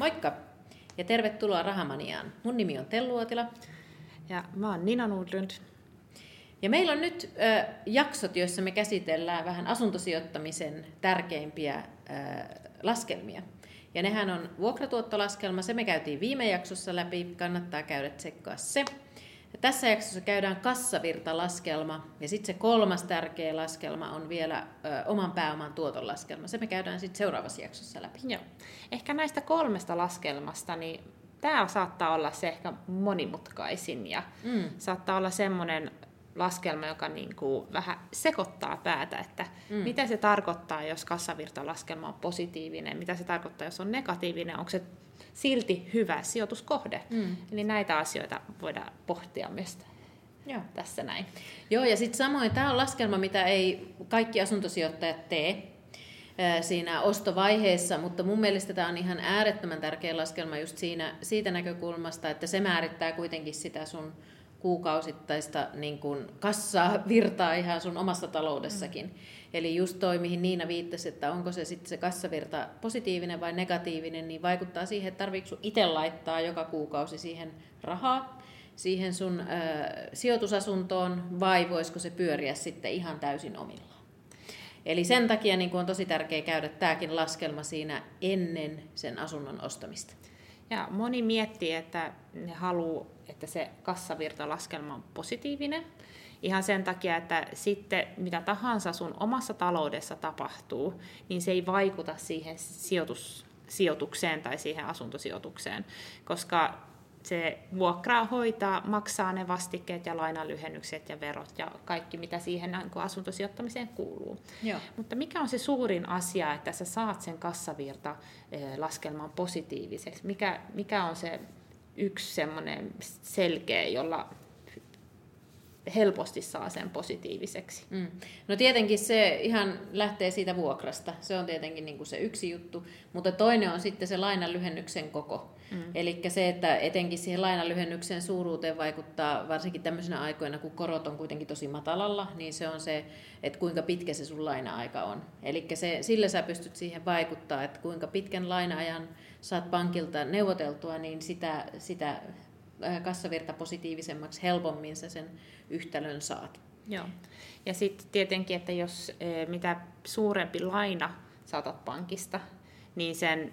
Moikka ja tervetuloa Rahamaniaan. Mun nimi on Tellu Uotila. Ja mä oon Nina Nordlund. Ja meillä on nyt äh, jaksot, joissa me käsitellään vähän asuntosijoittamisen tärkeimpiä äh, laskelmia. Ja nehän on vuokratuottolaskelma, se me käytiin viime jaksossa läpi, kannattaa käydä tsekkaa se. Ja tässä jaksossa käydään kassavirtalaskelma ja sitten se kolmas tärkeä laskelma on vielä ö, oman pääoman tuoton laskelma. Se me käydään sitten seuraavassa jaksossa läpi. Joo. Ehkä näistä kolmesta laskelmasta, niin tämä saattaa olla se ehkä monimutkaisin ja mm. saattaa olla semmoinen laskelma, joka niin kuin vähän sekoittaa päätä, että mm. mitä se tarkoittaa, jos kassavirtalaskelma on positiivinen, mitä se tarkoittaa, jos on negatiivinen, onko se silti hyvä sijoituskohde. Mm. Eli näitä asioita voidaan pohtia myös Joo. tässä näin. Joo, ja sitten samoin tämä on laskelma, mitä ei kaikki asuntosijoittajat tee siinä ostovaiheessa, mutta mun mielestä tämä on ihan äärettömän tärkeä laskelma just siinä, siitä näkökulmasta, että se määrittää kuitenkin sitä sun kuukausittaista niin kuin kassaa virtaa ihan sun omassa taloudessakin. Mm. Eli just toi, mihin Niina viittasi, että onko se sitten se kassavirta positiivinen vai negatiivinen, niin vaikuttaa siihen, että tarvitsetko itse laittaa joka kuukausi siihen rahaa, siihen sun ö, sijoitusasuntoon, vai voisiko se pyöriä sitten ihan täysin omillaan. Eli sen takia niin on tosi tärkeää käydä tämäkin laskelma siinä ennen sen asunnon ostamista. Ja moni miettii, että ne haluaa, että se kassavirtalaskelma on positiivinen. Ihan sen takia, että sitten mitä tahansa sun omassa taloudessa tapahtuu, niin se ei vaikuta siihen sijoitus, sijoitukseen tai siihen asuntosijoitukseen, koska se vuokraa hoitaa, maksaa ne vastikkeet ja lainalyhennykset ja verot ja kaikki, mitä siihen niin asuntosijoittamiseen kuuluu. Joo. Mutta mikä on se suurin asia, että sä saat sen kassavirta laskelman positiiviseksi? Mikä, mikä on se yksi semmoinen selkeä, jolla helposti saa sen positiiviseksi. Mm. No tietenkin se ihan lähtee siitä vuokrasta. Se on tietenkin niin kuin se yksi juttu. Mutta toinen on sitten se lainan lyhennyksen koko. Mm. Eli se, että etenkin siihen lainalyhennyksen suuruuteen vaikuttaa varsinkin tämmöisenä aikoina, kun korot on kuitenkin tosi matalalla, niin se on se, että kuinka pitkä se sun laina-aika on. Eli sillä sä pystyt siihen vaikuttaa, että kuinka pitkän laina-ajan saat pankilta neuvoteltua, niin sitä, sitä kassavirta positiivisemmaksi helpommin sä sen yhtälön saat. Joo. Ja sitten tietenkin, että jos mitä suurempi laina saatat pankista, niin sen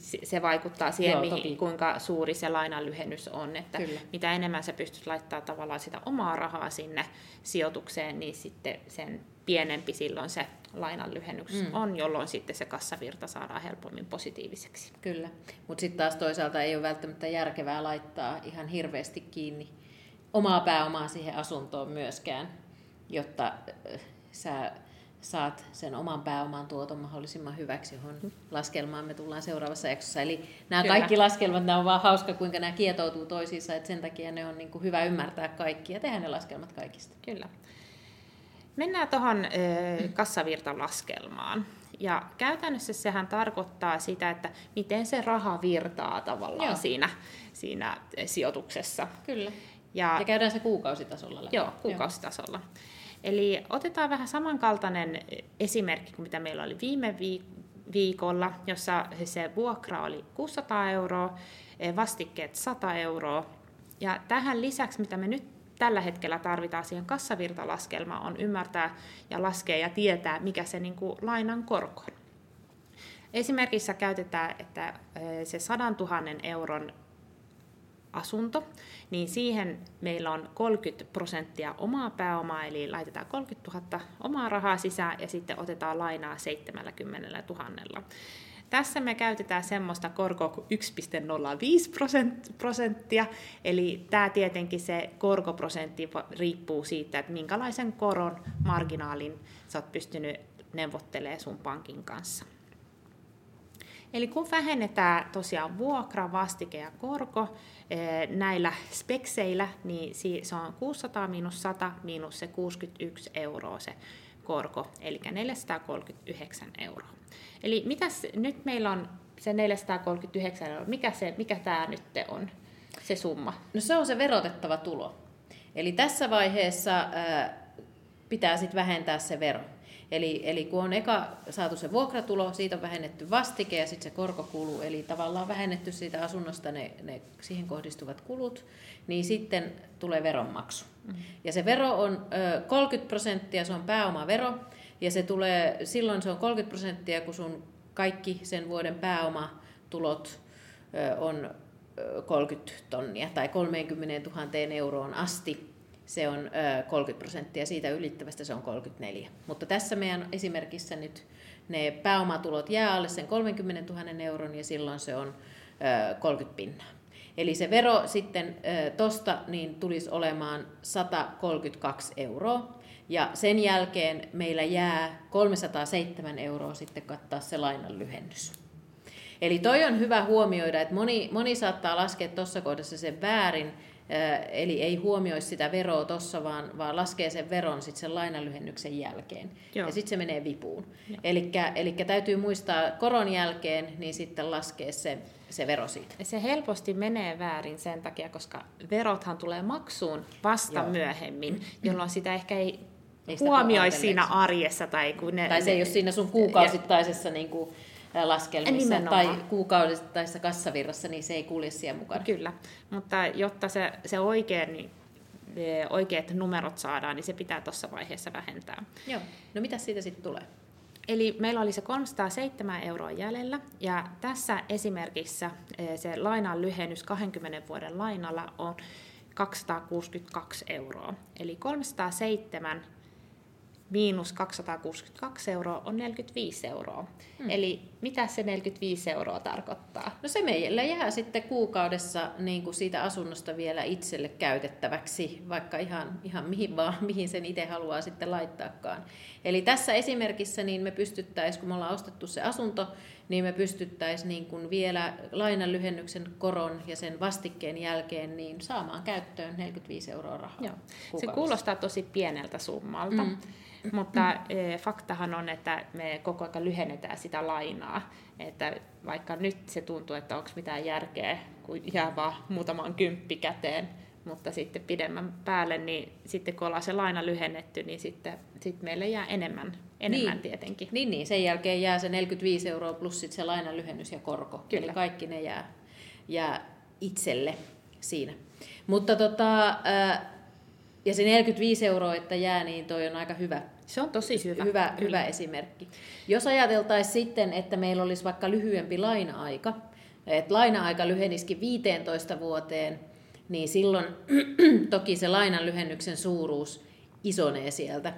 se vaikuttaa siihen, Joo, mihin, kuinka suuri se lainan lyhennys on. Että Kyllä. mitä enemmän sä pystyt laittamaan tavallaan sitä omaa rahaa sinne sijoitukseen, niin sitten sen pienempi silloin se lainan lyhennys mm. on, jolloin sitten se kassavirta saadaan helpommin positiiviseksi. Kyllä, mutta sitten taas toisaalta ei ole välttämättä järkevää laittaa ihan hirveästi kiinni omaa pääomaa siihen asuntoon myöskään, jotta äh, sä saat sen oman pääoman tuoton mahdollisimman hyväksi, johon laskelmaan me tullaan seuraavassa jaksossa. Eli nämä Kyllä. kaikki laskelmat, nämä on vaan hauska, kuinka nämä kietoutuu toisiinsa, että sen takia ne on niin kuin hyvä ymmärtää kaikki ja tehdä ne laskelmat kaikista. Kyllä. Mennään tuohon kassavirtalaskelmaan. Ja käytännössä sehän tarkoittaa sitä, että miten se raha virtaa tavallaan Joo. siinä, siinä sijoituksessa. Kyllä. Ja, ja käydään se kuukausitasolla läpi. Joo, kuukausitasolla. Joo. Eli otetaan vähän samankaltainen esimerkki kuin mitä meillä oli viime viikolla, jossa se vuokra oli 600 euroa, vastikkeet 100 euroa. Ja tähän lisäksi, mitä me nyt tällä hetkellä tarvitaan siihen kassavirtalaskelmaan, on ymmärtää ja laskea ja tietää, mikä se niin kuin lainan korko on. Esimerkissä käytetään, että se 100 000 euron asunto, niin siihen meillä on 30 prosenttia omaa pääomaa, eli laitetaan 30 000 omaa rahaa sisään ja sitten otetaan lainaa 70 000. Tässä me käytetään semmoista korkoa kuin 1,05 prosenttia, eli tämä tietenkin se korkoprosentti riippuu siitä, että minkälaisen koron marginaalin sä oot pystynyt neuvottelemaan sun pankin kanssa. Eli kun vähennetään tosiaan vuokra, vastike ja korko eh, näillä spekseillä, niin se on 600 miinus 100 miinus se 61 euroa se korko, eli 439 euroa. Eli mitäs, nyt meillä on se 439 euroa, mikä, se, mikä tämä nyt on, se summa? No se on se verotettava tulo. Eli tässä vaiheessa ää, pitää sitten vähentää se vero. Eli, eli kun on eka saatu se vuokratulo, siitä on vähennetty vastike ja sitten se korkokulu, eli tavallaan vähennetty siitä asunnosta ne, ne siihen kohdistuvat kulut, niin sitten tulee veronmaksu. Mm. Ja se vero on ö, 30 prosenttia, se on pääomavero, ja se tulee, silloin se on 30 prosenttia, kun sun kaikki sen vuoden pääomatulot ö, on 30 tonnia tai 30 000 euroon asti se on 30 prosenttia, siitä ylittävästä se on 34. Mutta tässä meidän esimerkissä nyt ne pääomatulot jää alle sen 30 000 euron ja silloin se on 30 pinnaa. Eli se vero sitten tosta niin tulisi olemaan 132 euroa. Ja sen jälkeen meillä jää 307 euroa sitten kattaa se lainan lyhennys. Eli toi on hyvä huomioida, että moni, moni saattaa laskea tuossa kohdassa sen väärin, Eli ei huomioi sitä veroa tuossa, vaan, vaan laskee sen veron sitten sen lainanlyhennyksen jälkeen. Joo. Ja sitten se menee vipuun. Eli täytyy muistaa koron jälkeen, niin sitten laskee se, se vero siitä. Se helposti menee väärin sen takia, koska verothan tulee maksuun vasta Joo. myöhemmin, jolloin sitä ehkä ei, ei huomioi siinä arjessa. Tai, kun ne, tai se ei ole siinä sun kuukausittaisessa... Niin kuin, laskelmissa Nimenomaan. tai kuukausittaisessa kassavirrassa, niin se ei kulje siellä mukana. Kyllä, mutta jotta se, se oikein, niin e, oikeat numerot saadaan, niin se pitää tuossa vaiheessa vähentää. Joo, no mitä siitä sitten tulee? Eli meillä oli se 307 euroa jäljellä, ja tässä esimerkissä e, se lainan lyhennys 20 vuoden lainalla on 262 euroa. Eli 307 miinus 262 euroa on 45 euroa. Hmm. Eli mitä se 45 euroa tarkoittaa? No se meillä jää sitten kuukaudessa niin kuin siitä asunnosta vielä itselle käytettäväksi, vaikka ihan, ihan mihin vaan, mihin sen itse haluaa sitten laittaakaan. Eli tässä esimerkissä niin me pystyttäisiin, kun me ollaan ostettu se asunto, niin me pystyttäisiin niin kuin vielä lainan lyhennyksen koron ja sen vastikkeen jälkeen niin saamaan käyttöön 45 euroa rahaa. Joo. Se kuulostaa tosi pieneltä summalta. Mm. Mutta e, faktahan on, että me koko ajan lyhennetään sitä lainaa. Että vaikka nyt se tuntuu, että onko mitään järkeä, kun jää vaan muutaman kymppi käteen, mutta sitten pidemmän päälle, niin sitten kun ollaan se laina lyhennetty, niin sitten, sitten meille jää enemmän, enemmän niin. tietenkin. Niin, niin, sen jälkeen jää se 45 euroa plus sitten se lainan lyhennys ja korko. Kyllä. Eli kaikki ne jää, jää itselle siinä. Mutta tota, ja se 45 euroa, että jää, niin toi on aika hyvä. Se on tosi hyvä. Hyvä, hyvä esimerkki. Jos ajateltaisiin sitten, että meillä olisi vaikka lyhyempi laina-aika, että laina-aika lyhenisikin 15 vuoteen, niin silloin toki se lainan lyhennyksen suuruus isonee sieltä,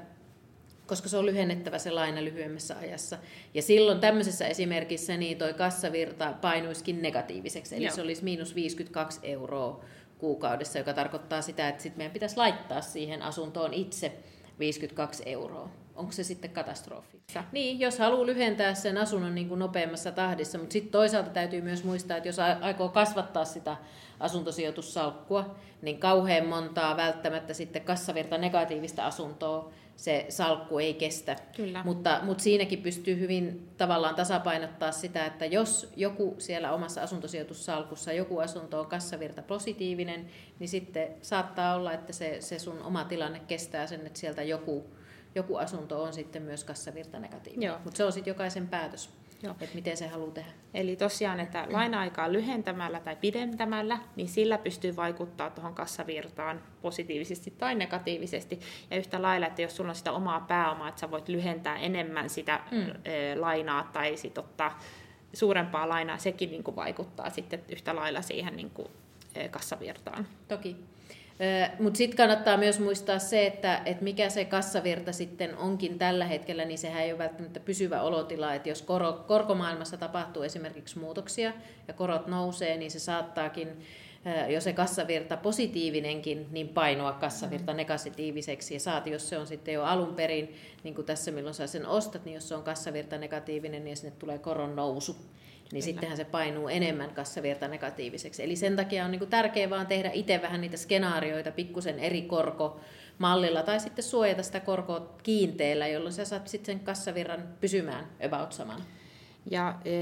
koska se on lyhennettävä se laina lyhyemmässä ajassa. Ja silloin tämmöisessä esimerkissä niin toi kassavirta painuisikin negatiiviseksi, eli Joo. se olisi miinus 52 euroa kuukaudessa, joka tarkoittaa sitä, että sitten meidän pitäisi laittaa siihen asuntoon itse 52 euroa. Onko se sitten katastrofi? Niin, jos haluaa lyhentää sen asunnon niin kuin nopeammassa tahdissa, mutta sitten toisaalta täytyy myös muistaa, että jos aikoo kasvattaa sitä asuntosijoitussalkkua, niin kauhean montaa välttämättä sitten kassavirta negatiivista asuntoa se salkku ei kestä. Kyllä. Mutta, mutta siinäkin pystyy hyvin tavallaan tasapainottaa sitä, että jos joku siellä omassa asuntosijoitussalkussa, joku asunto on kassavirta positiivinen, niin sitten saattaa olla, että se, se sun oma tilanne kestää sen, että sieltä joku, joku asunto on sitten myös kassavirta negatiivinen. Mutta se on sitten jokaisen päätös. Joo. että miten se haluaa tehdä. Eli tosiaan, että laina-aikaa lyhentämällä tai pidentämällä, niin sillä pystyy vaikuttaa tuohon kassavirtaan positiivisesti tai negatiivisesti. Ja yhtä lailla, että jos sulla on sitä omaa pääomaa, että sä voit lyhentää enemmän sitä mm. lainaa tai sit ottaa suurempaa lainaa, sekin niin kuin vaikuttaa sitten yhtä lailla siihen niin kuin kassavirtaan. Toki. Mutta sitten kannattaa myös muistaa se, että, että mikä se kassavirta sitten onkin tällä hetkellä, niin sehän ei ole välttämättä pysyvä olotila. Että jos kor- korkomaailmassa tapahtuu esimerkiksi muutoksia ja korot nousee, niin se saattaakin, jos se kassavirta positiivinenkin, niin painoa kassavirta negatiiviseksi. Ja saati, jos se on sitten jo alun perin, niin kuin tässä milloin sä sen ostat, niin jos se on kassavirta negatiivinen, niin sinne tulee koron nousu niin Kyllä. sittenhän se painuu enemmän kassavirta negatiiviseksi. Eli sen takia on niin kuin tärkeää vaan tehdä itse vähän niitä skenaarioita pikkusen eri korko mallilla tai sitten suojata sitä korkoa kiinteellä, jolloin sä saat sitten sen kassavirran pysymään about saman. Ja e,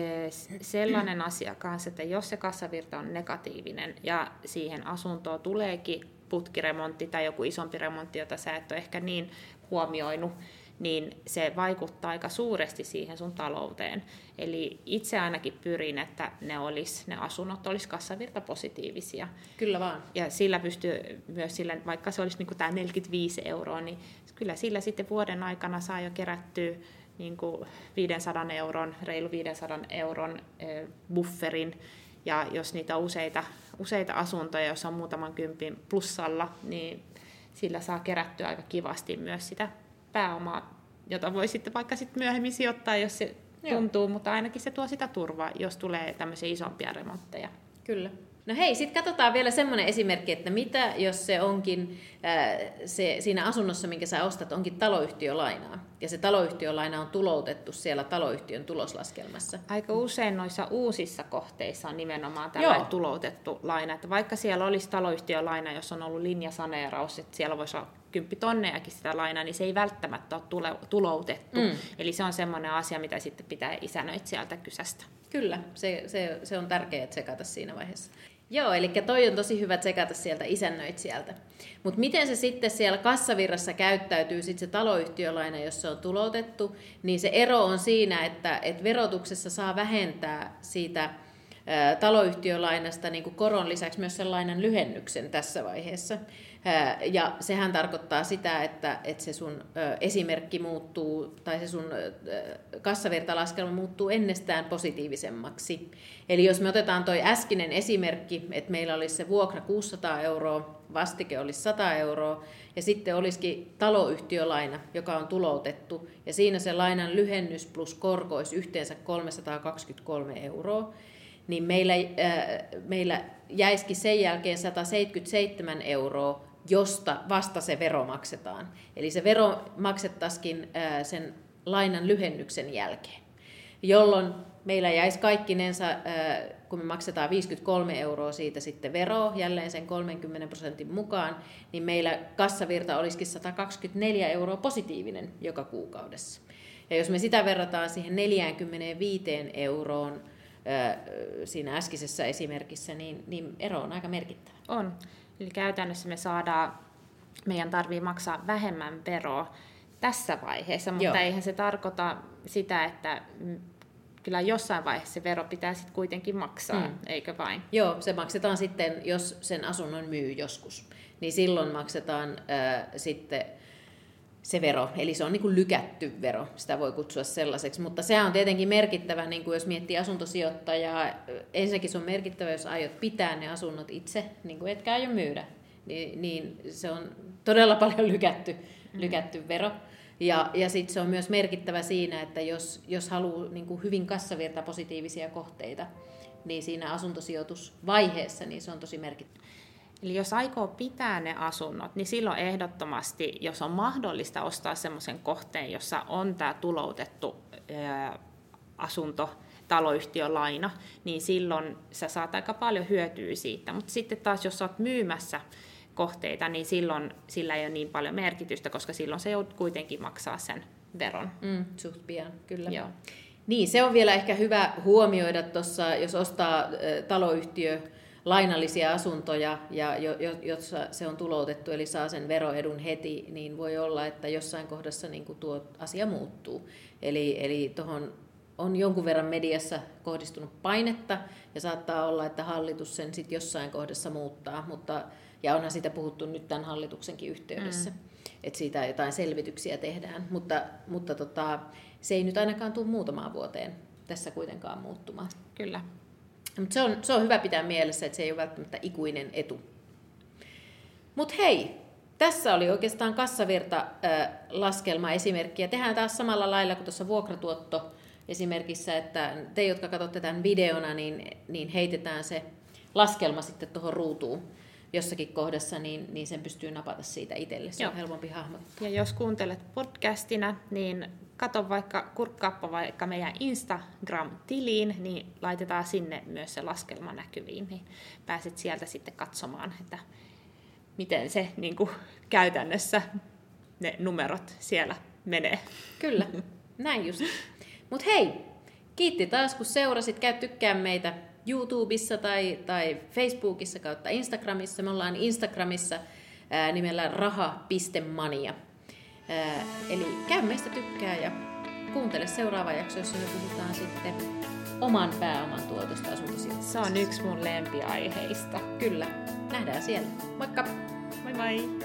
sellainen asia kanssa, että jos se kassavirta on negatiivinen ja siihen asuntoon tuleekin putkiremontti tai joku isompi remontti, jota sä et ole ehkä niin huomioinut, niin se vaikuttaa aika suuresti siihen sun talouteen. Eli itse ainakin pyrin, että ne, olis, ne asunnot olisi kassavirta positiivisia. Kyllä vaan. Ja sillä pystyy myös sillä, vaikka se olisi niin tämä 45 euroa, niin kyllä sillä sitten vuoden aikana saa jo kerättyä niin kuin 500 euron, reilu 500 euron bufferin. Ja jos niitä on useita, useita asuntoja, jos on muutaman kympin plussalla, niin sillä saa kerättyä aika kivasti myös sitä pääomaa, jota voi sitten vaikka sitten myöhemmin sijoittaa, jos se Joo. tuntuu, mutta ainakin se tuo sitä turvaa, jos tulee tämmöisiä isompia remontteja. Kyllä. No hei, sitten katsotaan vielä semmoinen esimerkki, että mitä jos se onkin ää, se, siinä asunnossa, minkä sä ostat, onkin taloyhtiölainaa. Ja se taloyhtiölaina on tuloutettu siellä taloyhtiön tuloslaskelmassa. Aika usein noissa uusissa kohteissa on nimenomaan Joo. tuloutettu laina. Että vaikka siellä olisi taloyhtiölaina, jos on ollut linjasaneeraus, että siellä voisi olla kymppitonnejakin sitä lainaa, niin se ei välttämättä ole tule, tuloutettu. Mm. Eli se on semmoinen asia, mitä sitten pitää sieltä kysästä. Kyllä, se, se, se on tärkeää tsekata siinä vaiheessa. Joo, eli toi on tosi hyvä tsekata sieltä sieltä. Mutta miten se sitten siellä kassavirrassa käyttäytyy, sitten se taloyhtiölaina, jos se on tuloutettu, niin se ero on siinä, että, että verotuksessa saa vähentää siitä taloyhtiölainasta niin koron lisäksi myös sellainen lyhennyksen tässä vaiheessa. Ja sehän tarkoittaa sitä, että, että se sun esimerkki muuttuu, tai se sun kassavirtalaskelma muuttuu ennestään positiivisemmaksi. Eli jos me otetaan toi äskinen esimerkki, että meillä olisi se vuokra 600 euroa, vastike olisi 100 euroa, ja sitten olisikin taloyhtiölaina, joka on tuloutettu, ja siinä se lainan lyhennys plus korko olisi yhteensä 323 euroa, niin meillä, äh, meillä jäisikin sen jälkeen 177 euroa josta vasta se vero maksetaan. Eli se vero maksettaisikin sen lainan lyhennyksen jälkeen, jolloin meillä jäisi kaikkinensa, kun me maksetaan 53 euroa siitä sitten veroa, jälleen sen 30 prosentin mukaan, niin meillä kassavirta olisikin 124 euroa positiivinen joka kuukaudessa. Ja jos me sitä verrataan siihen 45 euroon siinä äskisessä esimerkissä, niin, niin ero on aika merkittävä. On. Eli käytännössä me saadaan, meidän tarvii maksaa vähemmän veroa tässä vaiheessa, mutta Joo. eihän se tarkoita sitä, että kyllä jossain vaiheessa se vero pitää sitten kuitenkin maksaa, mm. eikö vain? Joo, se maksetaan sitten, jos sen asunnon myy joskus. Niin silloin maksetaan äh, sitten se vero, eli se on niin kuin lykätty vero, sitä voi kutsua sellaiseksi, mutta se on tietenkin merkittävä, niin kuin jos miettii asuntosijoittajaa, ensinnäkin se on merkittävä, jos aiot pitää ne asunnot itse, niin kuin etkä aio myydä, niin, niin se on todella paljon lykätty, mm. lykätty vero. Ja, ja sitten se on myös merkittävä siinä, että jos, jos haluaa niin kuin hyvin kassavirta positiivisia kohteita, niin siinä asuntosijoitusvaiheessa niin se on tosi merkittävä. Eli jos aikoo pitää ne asunnot, niin silloin ehdottomasti, jos on mahdollista ostaa semmoisen kohteen, jossa on tämä tuloutettu ää, asunto, taloyhtiölaina, niin silloin sä saat aika paljon hyötyä siitä. Mutta sitten taas, jos olet myymässä kohteita, niin silloin sillä ei ole niin paljon merkitystä, koska silloin se joudut kuitenkin maksaa sen veron. Mm, suht pian, kyllä. Joo. Niin, se on vielä ehkä hyvä huomioida tuossa, jos ostaa taloyhtiö lainallisia asuntoja, ja jo, jo, jossa se on tuloutettu, eli saa sen veroedun heti, niin voi olla, että jossain kohdassa niin kuin tuo asia muuttuu. Eli, eli tuohon on jonkun verran mediassa kohdistunut painetta, ja saattaa olla, että hallitus sen sitten jossain kohdassa muuttaa, mutta, ja onhan siitä puhuttu nyt tämän hallituksenkin yhteydessä, mm. että siitä jotain selvityksiä tehdään, mutta, mutta tota, se ei nyt ainakaan tule muutamaan vuoteen tässä kuitenkaan muuttumaan. Kyllä. Mutta se on, se on hyvä pitää mielessä, että se ei ole välttämättä ikuinen etu. Mutta hei, tässä oli oikeastaan kassavirta laskelma esimerkki. Ja tehdään taas samalla lailla kuin tuossa vuokratuotto esimerkissä, että te, jotka katsotte tämän videona, niin, niin heitetään se laskelma sitten tuohon ruutuun jossakin kohdassa, niin, niin sen pystyy napata siitä itselle. Se Joo. on helpompi hahmottaa. Ja jos kuuntelet podcastina, niin kato vaikka, kurkkaappa vaikka meidän Instagram-tiliin, niin laitetaan sinne myös se laskelma näkyviin, niin pääset sieltä sitten katsomaan, että miten se niin kuin, käytännössä ne numerot siellä menee. Kyllä, näin just. Mutta hei, kiitti taas kun seurasit. Käy tykkää meitä YouTubessa tai, tai Facebookissa kautta Instagramissa. Me ollaan Instagramissa ää, nimellä raha.mania. Eli käy meistä tykkää ja kuuntele seuraava jakso, jossa me puhutaan sitten oman pääoman tuotosta asuntosijoituksesta. Se on yksi mun lempiaiheista. Kyllä. Nähdään siellä. Moikka! Moi moi!